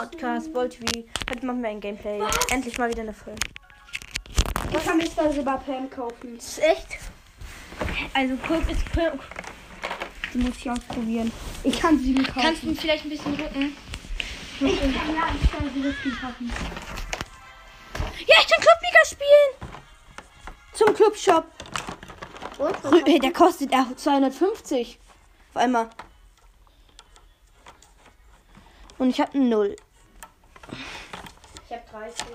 Podcast, Boltv. Heute machen wir ein Gameplay. Endlich mal wieder eine Folge. Ich kann Mr. Silberpam kaufen. Das ist echt. Also guck, ist guck. Die muss ich ausprobieren. Ich kann sie kaufen. Kannst du ihn vielleicht ein bisschen drücken? ich kann ja, ich kann sie wirklich kaufen. Ja, ich kann Clubliga spielen. Zum Clubshop. Und? Hey, der kostet er 250. Auf einmal. Und ich habe Null. Ich hab 30.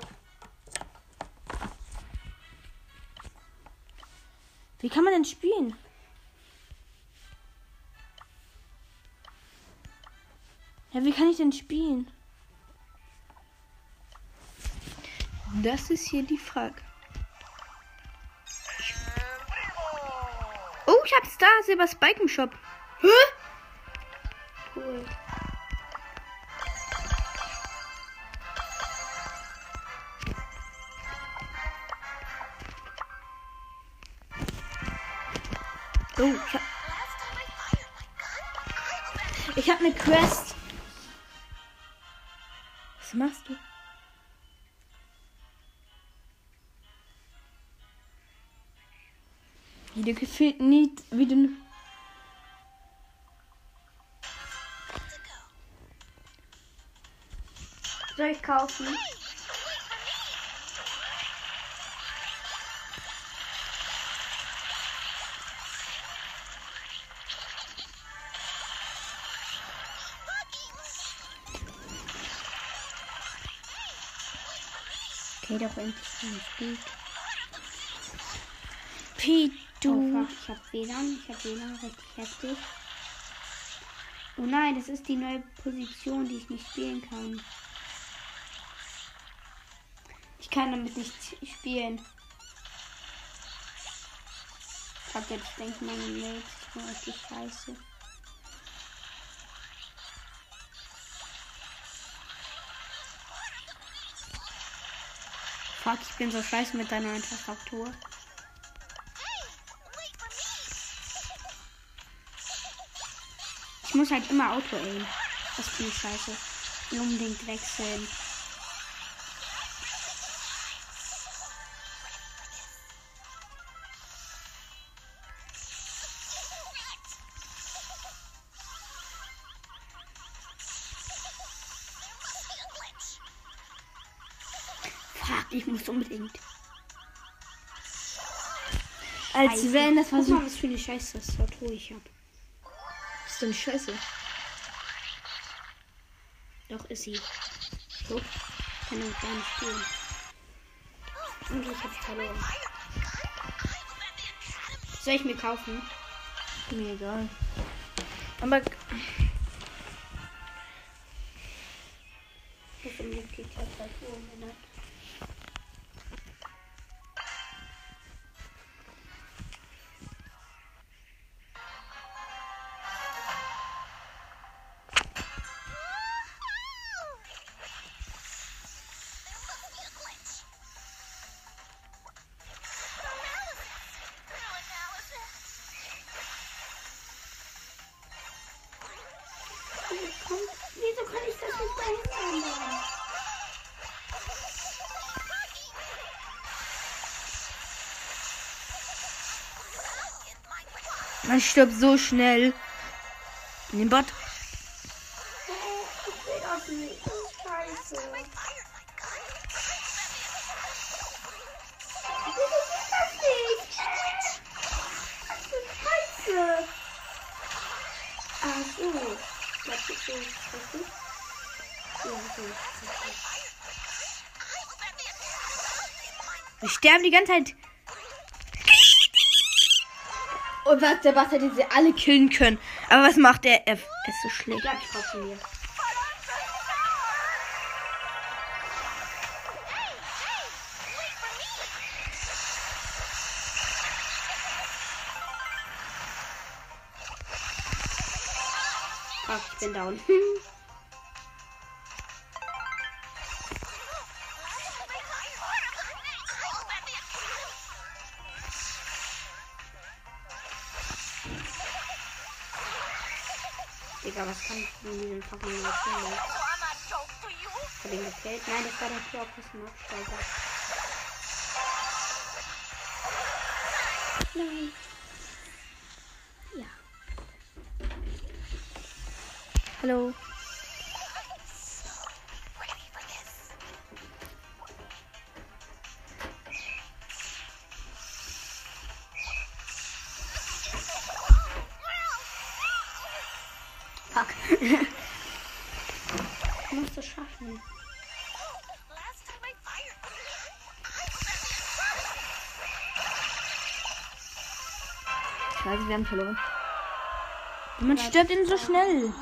Wie kann man denn spielen? Ja, wie kann ich denn spielen? Das ist hier die Frage. Oh, ich hab's da, Silber Spike im Shop. Hä? Quest. Was machst du? Wie dir gefällt nie, wie du... Soll ich kaufen? Okay, doch endlich schon gut. Pete, Oh, du... fuck, ich hab WLAN. Ich hab WLAN richtig heftig. Oh nein, das ist die neue Position, die ich nicht spielen kann. Ich kann damit nicht spielen. Fuck, jetzt denken meine Mates, ich bin richtig scheiße. Fuck, ich bin so scheiße mit deiner Infrastruktur. Ich muss halt immer Auto aim. Das finde ich scheiße. Unbedingt wechseln. Ich muss unbedingt. Als Scheiße. wenn das war so... was für eine scheiß Tastatur ich hab. Das ist nicht scheiße. Doch ist sie. So. Kann auch gar nicht spielen. Und ich hab verloren. Soll ich mir kaufen? Mir egal. Aber Ich muss unbedingt die Tastatur ändern. Richtig. Ja, so ist richtig. Wir sterben die ganze Zeit. Und was, der Bass hätte sie alle killen können. Aber was macht er? Er ist so schlecht. Bleib hier. Ach, ich bin down. Digga, was kann ich denn mit diesem fucking Maschinen? hab ihn gekillt. Nein, das war der das ist ein Absteiger. Nein. Ja. Hallo. Fuck. Musst du schaffen. Scheiße, wir haben verloren. Man stirbt ihn so schnell.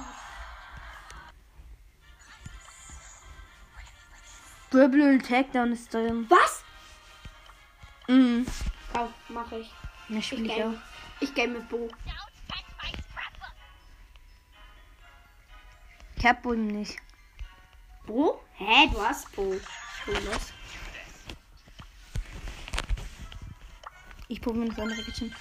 Dribble und Takedown ist drin. Was? Mhm. Kauf, mach ich. Ja, Ich spiel ich auch. game, ich game mit Bo. Ich hab Boden nicht. Bo? Hä, du hast Bo. Schönes. Ich probiere das andere Kitchen.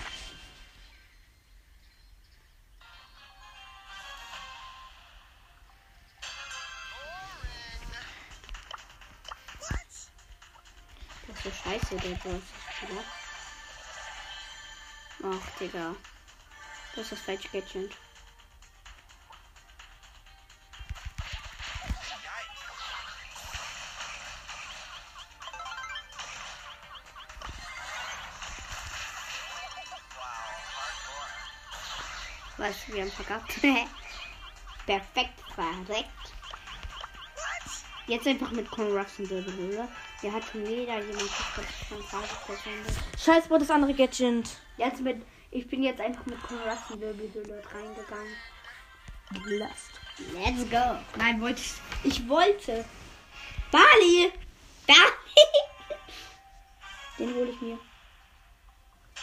Das ist so scheiße, der Boss. Ach, Digga. Das ist das falsche Gadget. Wir haben verkackt. Perfekt verreckt. Jetzt einfach mit Conrux und Wirbelhöhle. Der hat schon wieder jemand. Scheiß, wo das andere Gadget. Jetzt mit. Ich bin jetzt einfach mit Conrux und Wirbelhöhle reingegangen. Last. Let's go. Nein, wollte ich. Ich wollte. Bali! Bali! Den hole ich mir.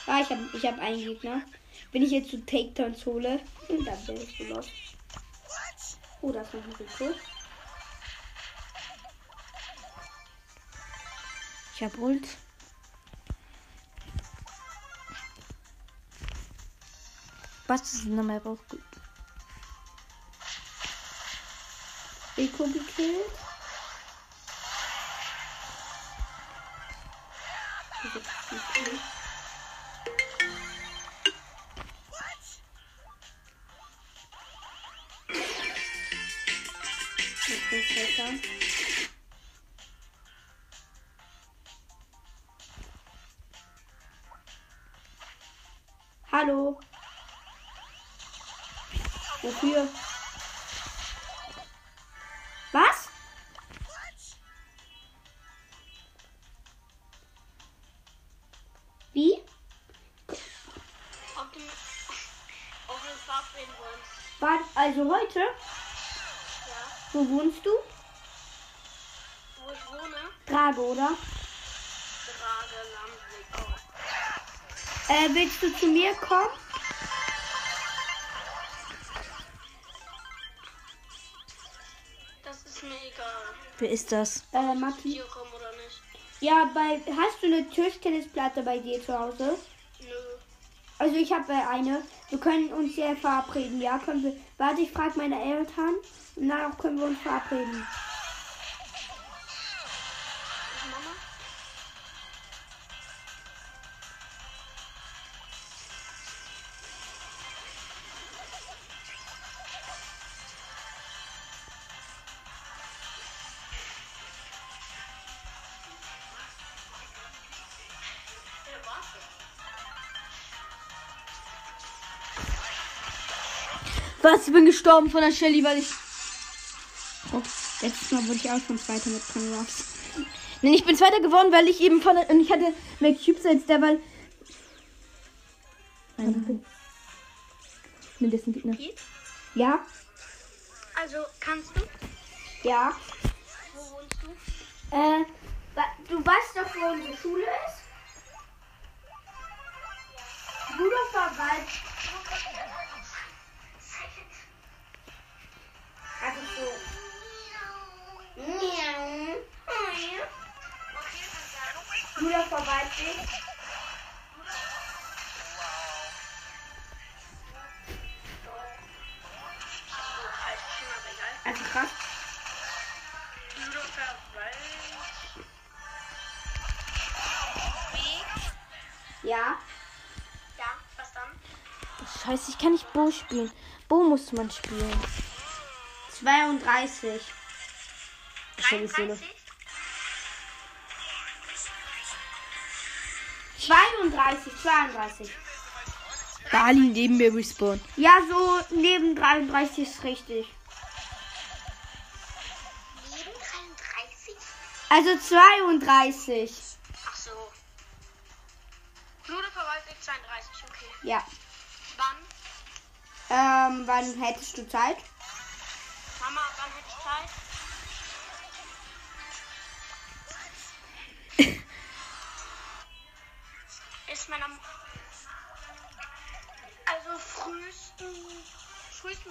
Ah, ich habe ich hab einen Gegner. Wenn ich jetzt zu Takedowns hole, dann bin ich so los. Oh, da ist ein Rico. Ich hab Ult. Was ist nochmal raus? Gut. Rico gekillt. Also heute? Ja. Wo wohnst du? Wo ich wohne, Trage, oder? gerade Landweg auch. Äh, willst du zu mir kommen? Das ist mir egal. Wer ist das? Äh, nicht. Ja, bei hast du eine Tischtennisplatte bei dir zu Hause? Nö. Also ich habe äh, eine. Wir können uns ja verabreden, ja? Können wir. Warte, ich frage meine Eltern und danach können wir uns verabreden. Was? Ich bin gestorben von der Shelly, weil ich. Oh, letztes Mal wurde ich auch schon Zweiter mit Conrux. Nein, ich bin Zweiter geworden, weil ich eben von der. Und ich hatte mehr Cubes als der, weil. Nein, Nimm das Gegner. Ja? Also, kannst du? Ja. Wo wohnst du? Äh, du weißt doch, wo unsere Schule ist? Rudolfer Wald. Also so. Miau. Bruder vorbei, bitte. Also krass. Ja. Ja, was dann? Scheiße, ich kann nicht Bo spielen. Bo muss man spielen. 32. Shelly Solo. 33? 32, 32. Bali neben mir respawn. Ja, so neben 33 ist richtig. Neben 33? Also 32. Ach so. Lude verwaltet 32, okay. Ja. Wann? Ähm, wann hättest du Zeit?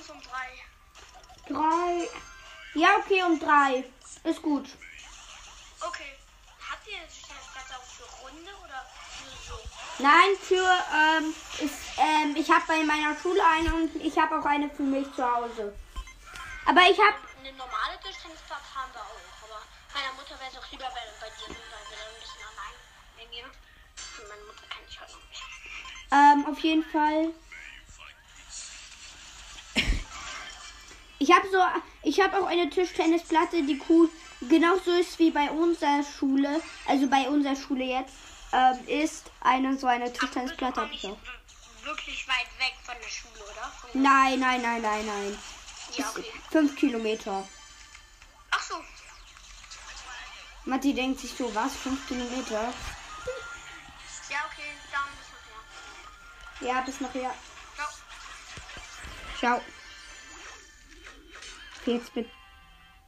Um drei. Drei. Ja, okay, um drei. Ist gut. Okay. Habt ihr Sicherheitsplatz auch für Runde oder nur so? Nein, für, ähm, ist, ähm, ich habe bei meiner Schule eine und ich habe auch eine für mich zu Hause. Aber ich habe, Eine normale Tischtennisplatz haben wir auch. Aber meiner Mutter wäre es auch lieber, wenn bei dir sind, weil wir dann ein bisschen allein hängen. Und meine Mutter kann ich heute noch nicht. ähm, auf jeden Fall. Ich habe so, ich habe auch eine Tischtennisplatte, die cool, genauso ist wie bei unserer Schule, also bei unserer Schule jetzt, ähm, ist eine so eine Tischtennisplatte ich auch. w- wirklich weit weg von der Schule, oder? Von Nein, nein, nein, nein, nein. ja, okay. Fünf Kilometer. Ach so. Matti denkt sich so, was? Fünf Kilometer? Ja, okay, dann bis nachher. Ja, bis nachher. Ciao. Ciao. Okay, jetzt mit.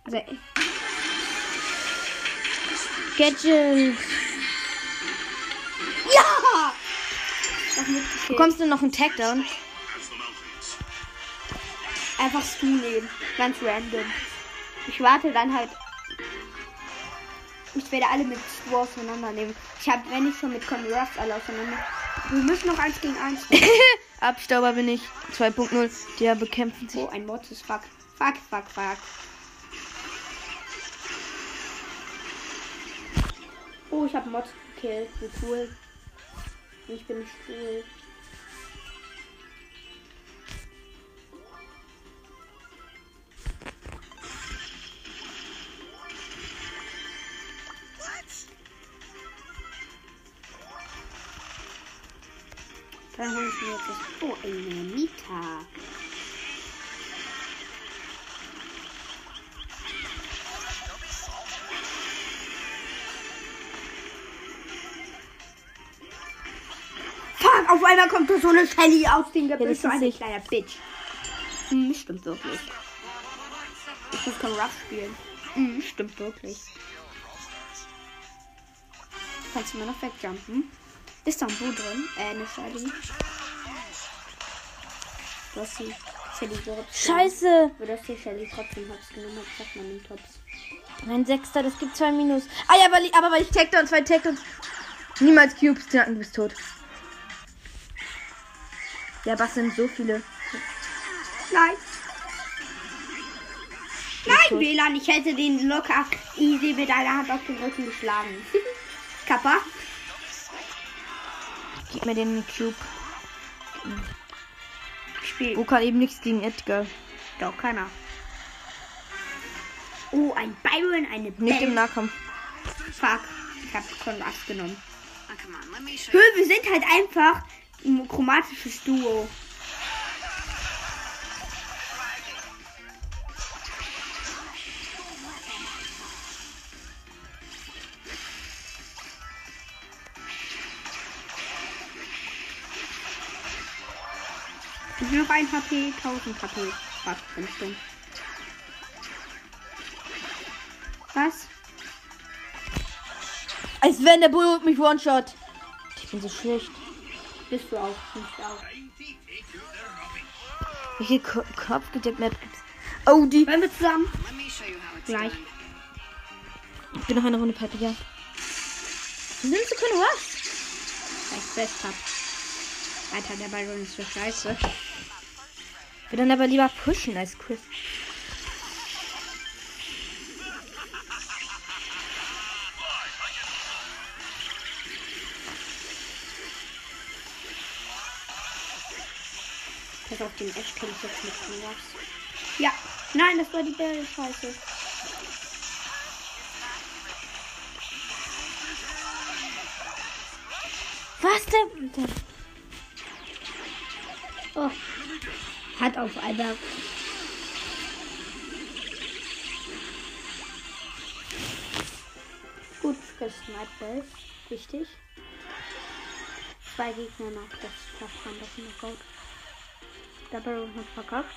Also, Gadget. ja! Bekommst du noch einen Takedown? Einfach Stu nehmen. Ganz random. Ich warte dann halt. Ich werde alle mit Stu auseinandernehmen. Ich habe, wenn ich schon mit Conny Ruffs alle auseinander. Wir müssen noch eins gegen eins. Abstauber bin ich. 2.0. Die bekämpfen sich. oh, ein ist fuck. Fuck, fuck. Oh, ich habe Mod gekillt. Wie cool. Ich bin cool. Dann hole ich mir jetzt das. Oh, eine Mieter. Auf einmal kommt so eine Shelly aus dem Gebüsch. das so ist kleiner Bitch. Hm, stimmt wirklich. Ich muss kein Rush spielen. Hm, stimmt wirklich. Kannst du mir noch wegjumpen? Ist da ein Bo drin? Äh, eine Shelly. Du hast die Shelly gerupft. Scheiße. Du hast die Shelly trotzdem hops genommen. Das sagt man im Tops. Ein Sechster, das gibt zwei Minus. Ah ja, aber, aber weil ich Takedown, zwei Takedowns. Niemals Cubes, du bist tot. Ja, was sind so viele? Nein. Nein. WLAN, ich hätte den locker easy mit einer Hand auf den Rücken geschlagen. Kappa. Gib mir den Cube. Spiel. Wo kann eben nichts gegen Edgar. Doch, keiner. Oh, ein Byron, eine Nicht im Bell. Nahkampf. Fuck. Ich hab schon was genommen. Hö, wir sind halt einfach ein chromatisches Duo. Und noch ein HP, 1000 HP. Fuck, bin ich dumm. Was? Als wenn der Bull mich one-shot. Ich bin so schlecht. Bist du auch? Bist du auch? Welche Ko Kopfgedeckt-Map gibt's? Oh, die. Wollen wir zusammen? Gleich. Ich bin noch eine Runde Pipe, ja. Nimmst du keine Rush? Weil ich Best hab. Alter, der Byron ist so scheiße. Ich will dann aber lieber pushen als Chris. Pass auf den Ash kann ich jetzt mit Konrads. Ja. Nein, das war die Bälle scheiße. Was denn? Oh. Hat auf einmal. Gut gesniped, Wolf. Wichtig. Zwei Gegner noch. Das schafft man doch noch gut. Der Baron hat verkackt.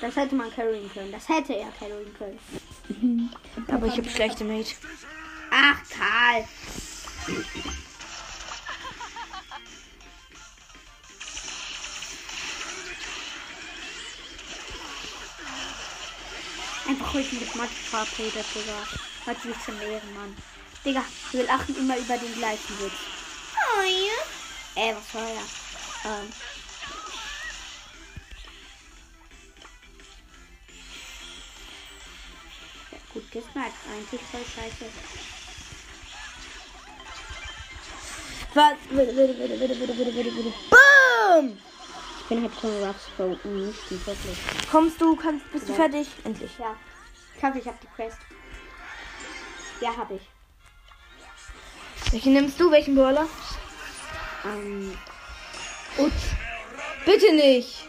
Das hätte man carryen können. Das hätte er carryen können. Aber ich habe schlechte Mate. Ach, Karl. Einfach heute mit Mathe verabredet, Digga. Hat sich zum Ehrenmann. Digga, wir lachen immer über den gleichen Witz. Ja. Äh, was war ja? Ähm. Ja, gut gesniped. Eigentlich voll scheiße. Was? Bitte, bitte, bitte, bitte, bitte, bitte, bitte, bitte. Boom! Ich bin halt Pro und nicht die wirklich. Kommst du, kannst, bist du Ja. fertig? Endlich. Ja. Ich hoffe, ich habe die Quest. Ja, habe ich. Welchen nimmst du? Welchen Brawler? Ähm, Ut. Bitte nicht.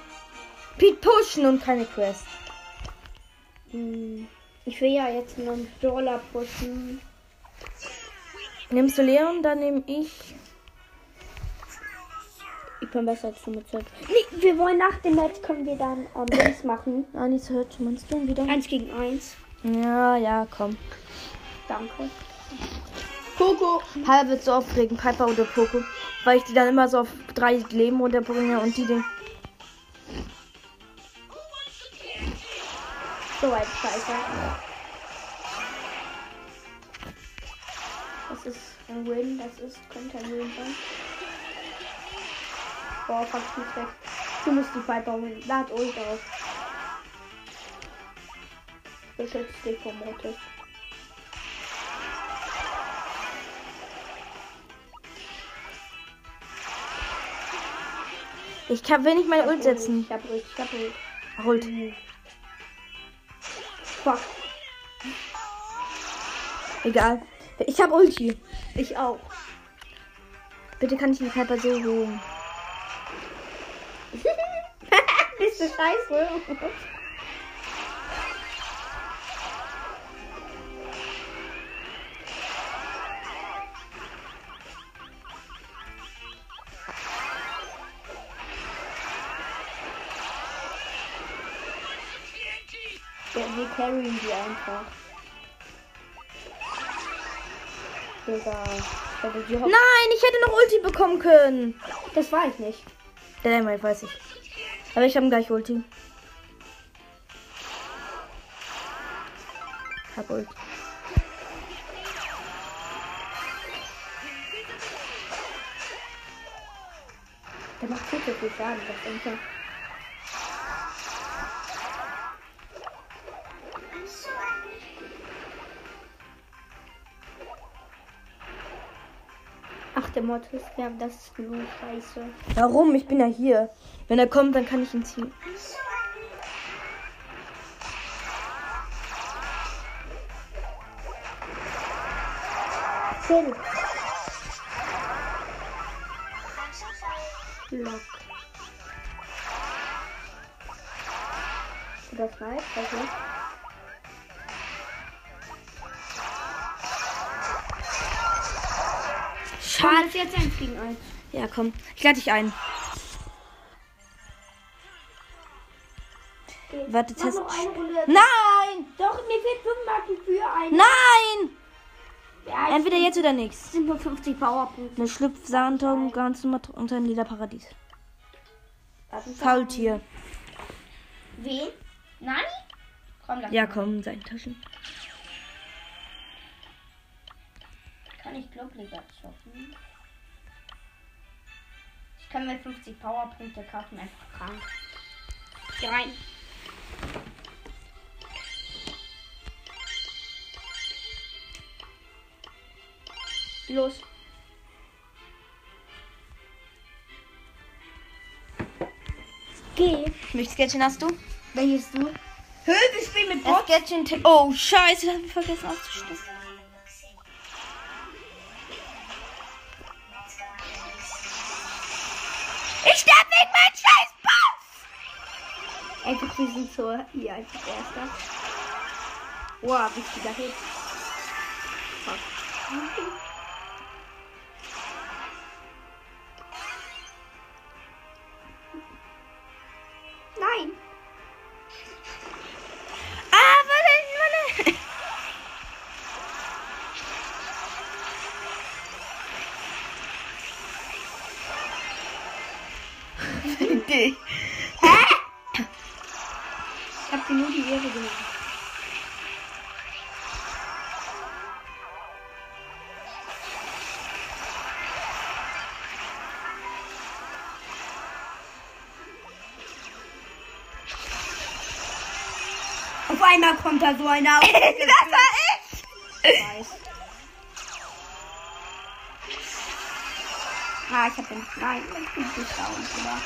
Pete pushen und keine Quest. mh, ich will ja jetzt einen Brawler pushen. Nimmst du Leon, dann nehme ich. Ich bin besser als du mit Zeit. Nee, wir wollen nach dem Match können wir dann ähm, Dings machen. Ani Search Monster wieder. Eins gegen eins. Ja, ja, komm. Danke. Poco. Halb wird so aufregen, Piper oder Poco. Weil ich die dann immer so auf drei Leben runterbringe und die den. So ein Scheiße. Das ist ein Win, das ist, könnte ein Win sein. Boah, fuck, ich muss weg. Du musst die Piper holen. Lad Ult auf. Beschützt dich vom Mortis. Ich kann, will nicht meine Ult setzen. Ich hab Ult, ich hab Ult. Ult. Fuck, Egal. Ich hab Ulti. ich auch. Bitte kann ich die Piper so holen. Bist du scheiße? Carryen die einfach. Digga. Hoff- Nein, ich hätte noch Ulti bekommen können. Das war ich nicht. Ja, nein, weiß ich. Aber ich habe gleich Ulti. Hab Ulti. Der macht viel zu viel Schaden, das ich. Mortis, ja, das ist nur scheiße. Warum? Ich bin ja hier. Wenn er kommt, dann kann ich ihn ziehen. Kill. Lock. Das heißt, also. Schade. ist jetzt eins gegen eins. Ja, komm. Ich lade dich ein. Warte, Mach Test. Nein! Doch, mir fehlt 5 Marken für ein. Nein! Ja, Entweder jetzt oder nichts. sind nur 50 Powerpunkte. Eine Schlüpfsandung, ganz normal unter ein lila Paradies. Faultier. Wen? Nani? Komm, lass Ja, komm, in seine Taschen. kann ich Glockenliga zocken. Ich kann mir 50 Powerpunkte kaufen, einfach krank. Geh rein. Los. Geh. Welches Gadget hast du? Welches du? Hö, wir spielen mit Bot. Das Gadget. Oh, Scheiße, das hab ich vergessen auszustellen. Sterbe wegen meinem scheiß Boss! Einfach, wir sind so hier als erster. Wow, wichtiger Hit. Fuck. Auf kommt da so einer. das war ich! weiß. Ah, ich hab den. Nein, ich bin nicht down, oder?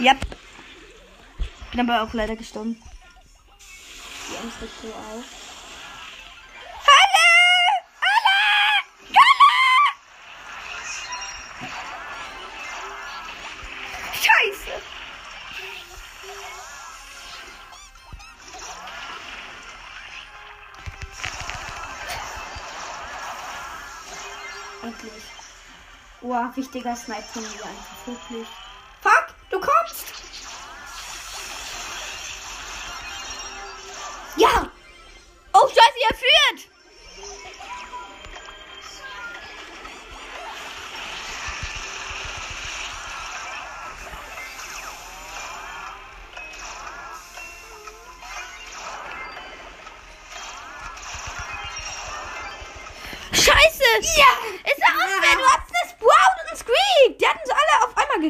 Yep. Bin aber auch leider gestorben. Die Angst ist so auf. Wichtiger Snipe von mir einfach wirklich.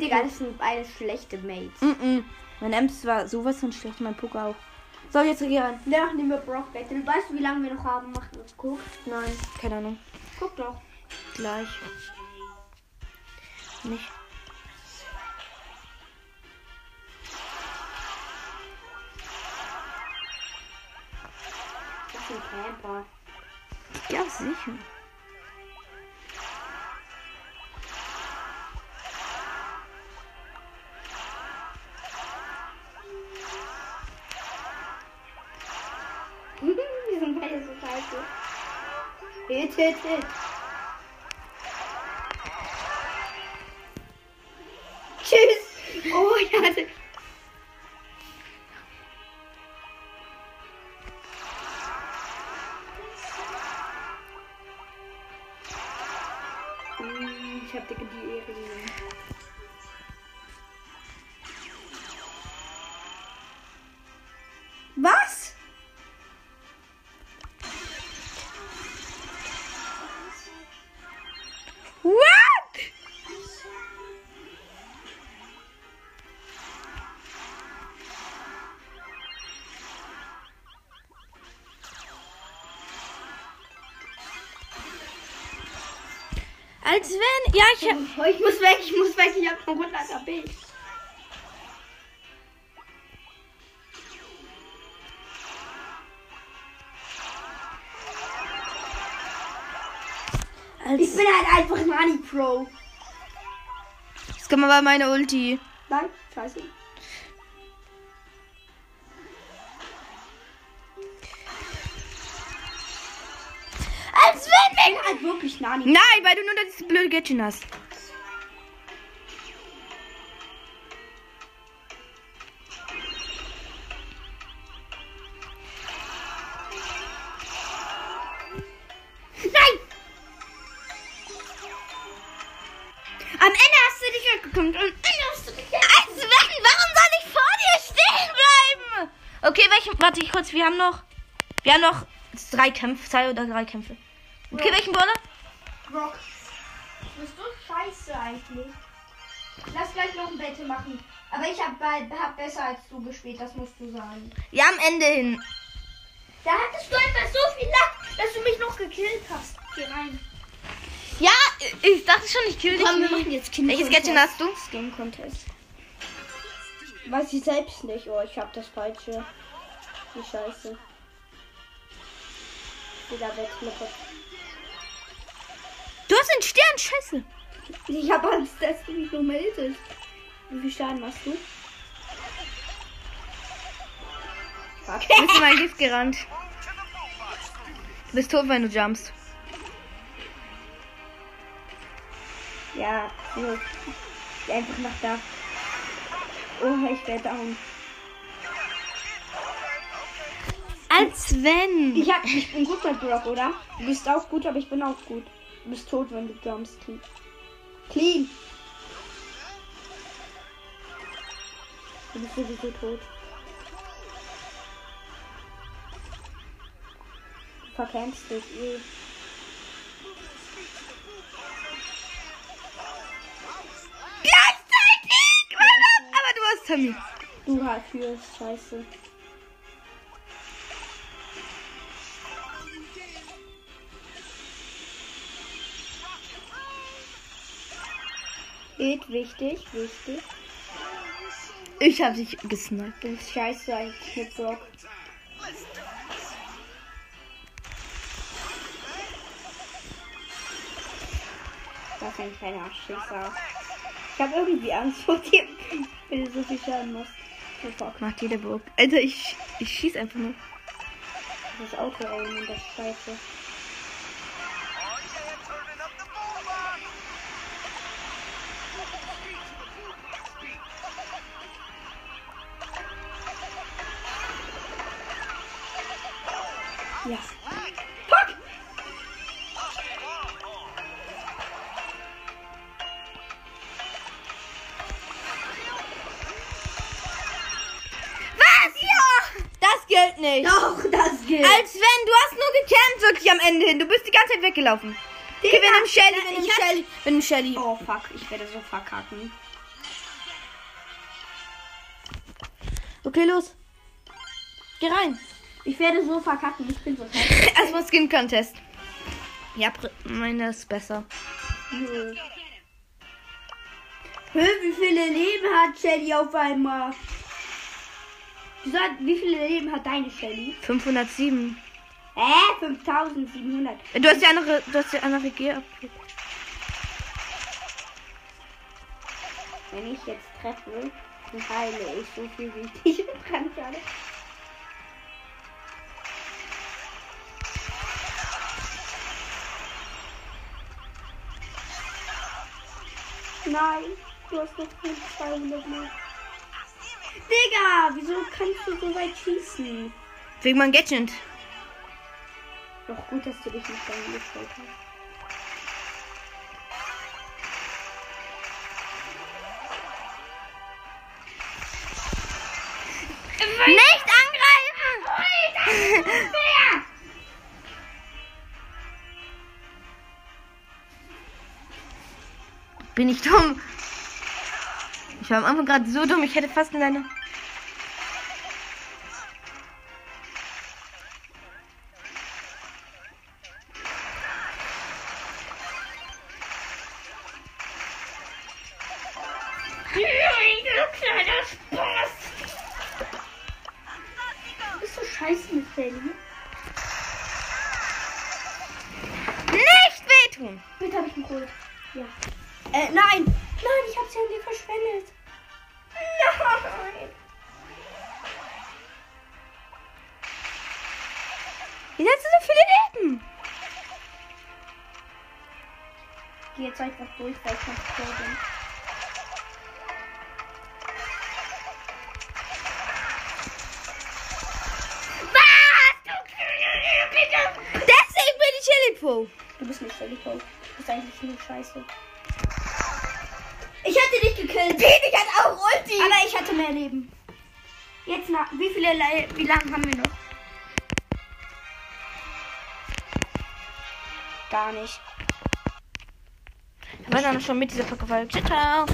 Gekillt. Digga, das sind beide schlechte Mates. Mm -mm. Mein Ems war sowas von schlecht, mein Poker auch. So, jetzt regieren. Danach nehmen wir Brock Battle. Weißt du, wie lange wir noch haben? Mach das. Guck. Nein, keine Ahnung. Guck doch. Gleich. Nicht. Das ist ein Camper. Ja, sicher. Hit, hit. Tschüss. Oh, ich hatte. Mm, Ich hab dir die Ehre gegeben. Als wenn. Ja, ich. Oh, ich muss weg, ich muss weg, ich hab noch 100 AB. Als, Ich bin halt einfach Nani Pro. Jetzt kommt mal meine Ulti. Nein, scheiße. Als wenn Bin halt wirklich Nani. Nein, weil du nur das blöde Gadget hast. Nein! Am Ende hast du dich weggekommen und am Ende hast du dich Als wenn, warum soll ich vor dir stehen bleiben? Okay, welchen, warte ich kurz, wir haben noch, wir haben noch drei Kämpfe, zwei oder drei Kämpfe. Okay, welchen Brawler? Rock. Bist du scheiße eigentlich? Lass gleich noch ein Battle machen. Aber ich hab, hab besser als du gespielt, das musst du sagen. Ja, am Ende hin. Da hattest du einfach so viel Lack, dass du mich noch gekillt hast. Geh rein. Ja, ich dachte schon, ich kill dich. Komm, wir machen jetzt Skin Welches. Gadget hast du? Skin Contest. Weiß ich selbst nicht. Oh, ich hab das falsche. Wie scheiße. Wieder wegklippe. Du hast einen Stern, scheiße. Ich hab Angst, dass du mich nur meldest. Wie viel Schaden machst du? Fuck. Du bist in mein Gift gerannt. Du bist tot, wenn du jumpst. Ja, so. Geh einfach nach da. Oh, ich werde down. Als wenn. Ich, hab, ich bin gut bei Brock, oder? Du bist auch gut, aber ich bin auch gut. Du bist tot, wenn du jumpst. Clean. Clean. Du bist sowieso tot. Du verkämpfst dich eh. Gleichzeitig! Aber du hast Tammy. Du dafür, scheiße. Geht wichtig, wichtig. Ich hab dich gesniped. Du bist scheiße mit Brock. Das ist ein kleiner Schisser. Ich habe irgendwie Angst vor dir, wenn du so viel Schaden machst. Oh fuck. Macht jeder Burg. Alter, ich, ich schieß einfach nur. Das Auto-Aim und das scheiße. Nicht. Doch, das geht. Als wenn, du hast nur gecampt wirklich am Ende hin. Du bist die ganze Zeit weggelaufen. Okay, wir nehmen Shelly, wir nehmen Shelly, wir nehmen Shelly. Oh fuck, ich werde so verkacken. Okay, los. Geh rein. Ich werde so verkacken, ich bin so. Erstmal Skin Contest. Ja, meine ist besser. Nö. Hä, wie viele Leben hat Shelly auf einmal? Hat- Wie viele Leben hat deine Shelly? 507. Hä? 5700. Du hast die andere, du hast die andere G abgegeben. Wenn ich jetzt treffe, dann heile ich so viel wie ich kann ich alle. Nein, du hast noch 200 mehr. Digga, wieso kannst du so weit schießen? Wegen meinem Gadget. Doch gut, dass du dich nicht eingestellt hast. Nicht angreifen! Bin ich dumm? Ich war am Anfang gerade so dumm, ich hätte fast in deine. Scheiße mit Shelly. Nicht wehtun! Bitte habe ich ihn geholt. Ja. Äh, nein! Nein, ich habe Shelly verschwendet. Nein! Wie hast du so viele Leben? Geh jetzt einfach durch, weil ich noch. Deswegen bin Du bist eigentlich nur scheiße. Ich hätte dich gekillt. Peter hat auch Ulti. Aber ich hatte mehr Leben. Jetzt nach. Wie viele Le Wie lange haben wir noch? Gar nicht. Wir waren dann schon mit dieser. Ciao, ciao.